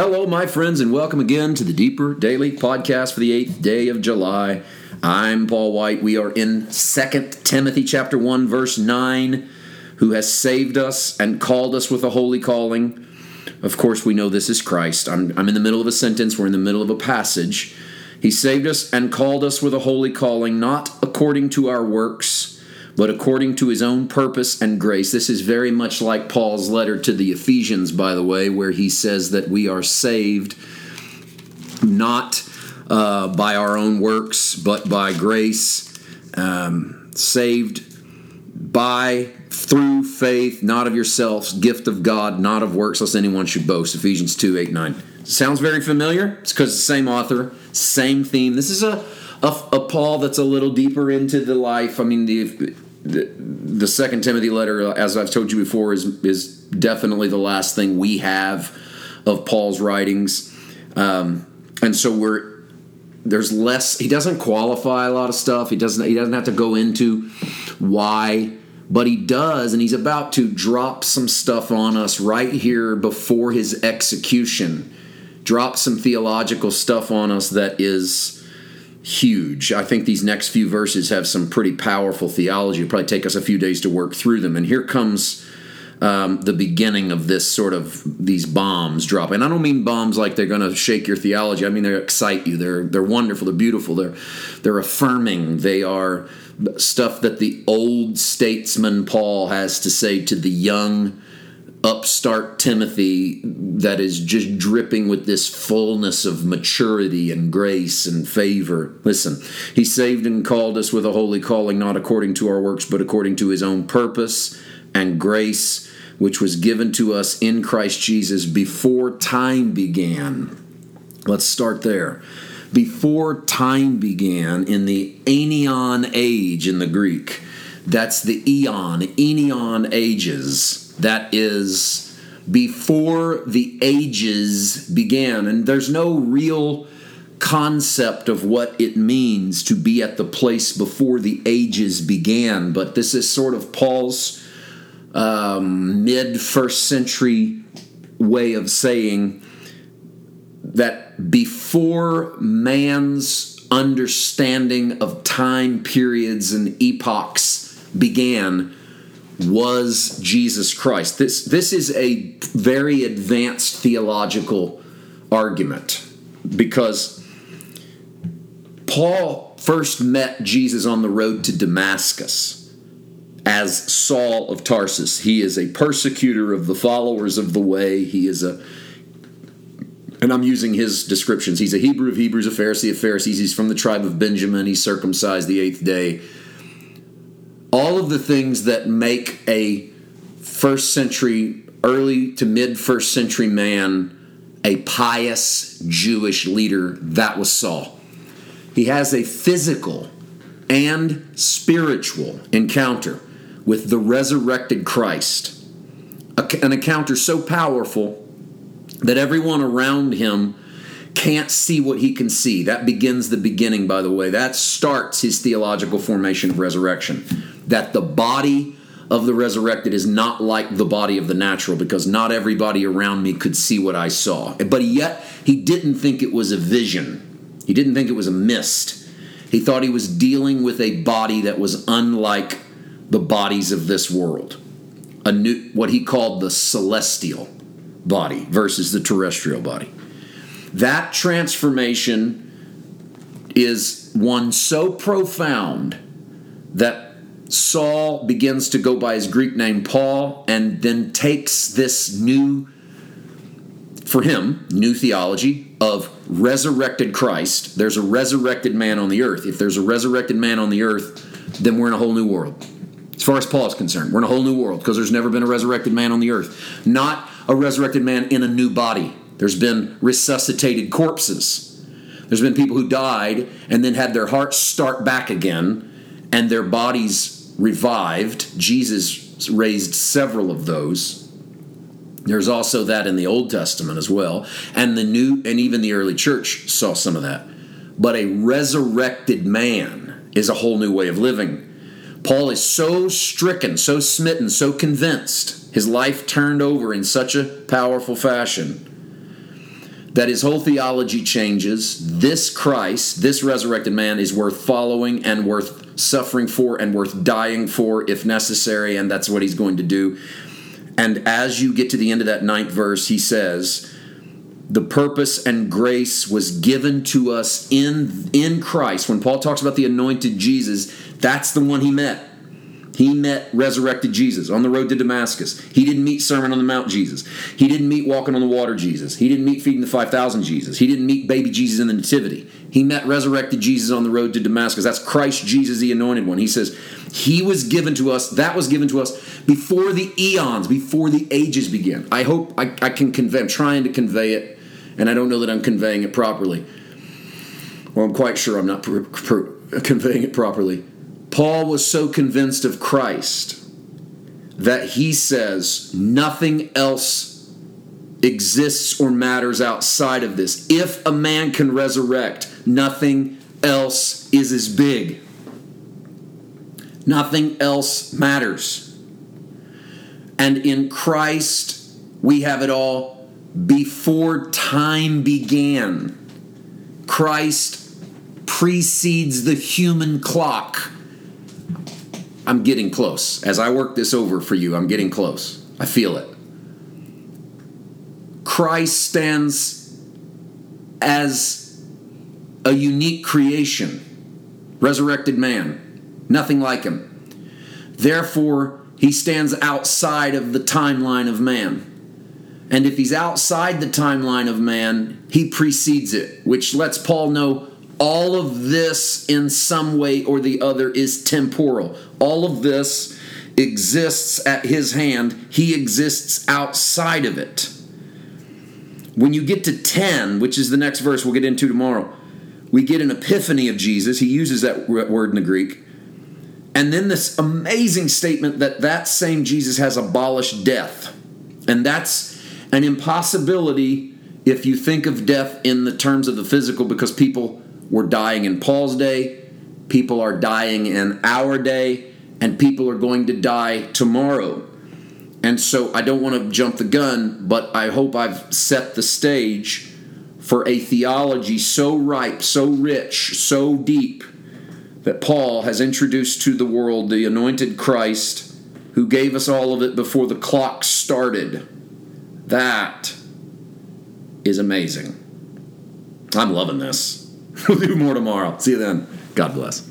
Hello, my friends, and welcome again to the Deeper Daily Podcast for the eighth day of July. I'm Paul White. We are in 2 Timothy chapter 1, verse 9, who has saved us and called us with a holy calling. Of course, we know this is Christ. I'm, I'm in the middle of a sentence, we're in the middle of a passage. He saved us and called us with a holy calling, not according to our works but according to his own purpose and grace. This is very much like Paul's letter to the Ephesians, by the way, where he says that we are saved not uh, by our own works, but by grace, um, saved by through faith, not of yourselves, gift of God, not of works, lest anyone should boast. Ephesians 2 8 9. Sounds very familiar. It's because the same author, same theme. This is a, a, a Paul that's a little deeper into the life. I mean, the the, the second Timothy letter, as I've told you before, is is definitely the last thing we have of Paul's writings, um, and so we're there's less. He doesn't qualify a lot of stuff. He doesn't. He doesn't have to go into why, but he does, and he's about to drop some stuff on us right here before his execution. Drop some theological stuff on us that is huge. I think these next few verses have some pretty powerful theology. It'll probably take us a few days to work through them. And here comes um, the beginning of this sort of these bombs dropping. And I don't mean bombs like they're going to shake your theology. I mean they excite you. They're they're wonderful. They're beautiful. They're they're affirming. They are stuff that the old statesman Paul has to say to the young upstart Timothy that is just dripping with this fullness of maturity and grace and favor. Listen, he saved and called us with a holy calling, not according to our works, but according to his own purpose and grace, which was given to us in Christ Jesus before time began. Let's start there. Before time began in the aionion age in the Greek, that's the eon, aionion ages that is before the ages began. And there's no real concept of what it means to be at the place before the ages began, but this is sort of Paul's um, mid first century way of saying that before man's understanding of time periods and epochs began, was Jesus Christ. This, this is a very advanced theological argument because Paul first met Jesus on the road to Damascus as Saul of Tarsus. He is a persecutor of the followers of the way. He is a and I'm using his descriptions. He's a Hebrew of Hebrews, a Pharisee of Pharisees. He's from the tribe of Benjamin. He's circumcised the eighth day all of the things that make a first century, early to mid first century man a pious Jewish leader, that was Saul. He has a physical and spiritual encounter with the resurrected Christ, an encounter so powerful that everyone around him can't see what he can see. That begins the beginning, by the way. That starts his theological formation of resurrection that the body of the resurrected is not like the body of the natural because not everybody around me could see what I saw. But yet, he didn't think it was a vision, he didn't think it was a mist. He thought he was dealing with a body that was unlike the bodies of this world. A new, what he called the celestial body versus the terrestrial body. That transformation is one so profound that Saul begins to go by his Greek name Paul and then takes this new, for him, new theology of resurrected Christ. There's a resurrected man on the earth. If there's a resurrected man on the earth, then we're in a whole new world. As far as Paul is concerned, we're in a whole new world because there's never been a resurrected man on the earth. Not a resurrected man in a new body. There's been resuscitated corpses. There's been people who died and then had their hearts start back again and their bodies revived. Jesus raised several of those. There's also that in the Old Testament as well. And the new and even the early church saw some of that. But a resurrected man is a whole new way of living. Paul is so stricken, so smitten, so convinced, his life turned over in such a powerful fashion that his whole theology changes. This Christ, this resurrected man, is worth following and worth suffering for and worth dying for if necessary, and that's what he's going to do. And as you get to the end of that ninth verse, he says, the purpose and grace was given to us in in Christ. When Paul talks about the anointed Jesus, that's the one he met. He met resurrected Jesus on the road to Damascus. He didn't meet Sermon on the Mount Jesus. He didn't meet walking on the water Jesus. He didn't meet feeding the 5,000 Jesus. He didn't meet baby Jesus in the Nativity. He met resurrected Jesus on the road to Damascus. That's Christ Jesus, the anointed one. He says, He was given to us, that was given to us before the eons, before the ages began. I hope I, I can convey, I'm trying to convey it, and I don't know that I'm conveying it properly. Well, I'm quite sure I'm not conveying it properly. Paul was so convinced of Christ that he says nothing else exists or matters outside of this. If a man can resurrect, nothing else is as big. Nothing else matters. And in Christ, we have it all before time began. Christ precedes the human clock. I'm getting close. As I work this over for you, I'm getting close. I feel it. Christ stands as a unique creation, resurrected man, nothing like him. Therefore, he stands outside of the timeline of man. And if he's outside the timeline of man, he precedes it, which lets Paul know all of this in some way or the other is temporal. All of this exists at his hand, he exists outside of it. When you get to 10, which is the next verse we'll get into tomorrow, we get an epiphany of Jesus. He uses that word in the Greek. And then this amazing statement that that same Jesus has abolished death. And that's an impossibility if you think of death in the terms of the physical because people were dying in Paul's day, people are dying in our day, and people are going to die tomorrow. And so I don't want to jump the gun, but I hope I've set the stage for a theology so ripe, so rich, so deep that Paul has introduced to the world the anointed Christ who gave us all of it before the clock started. That is amazing. I'm loving this. We'll do more tomorrow. See you then. God bless.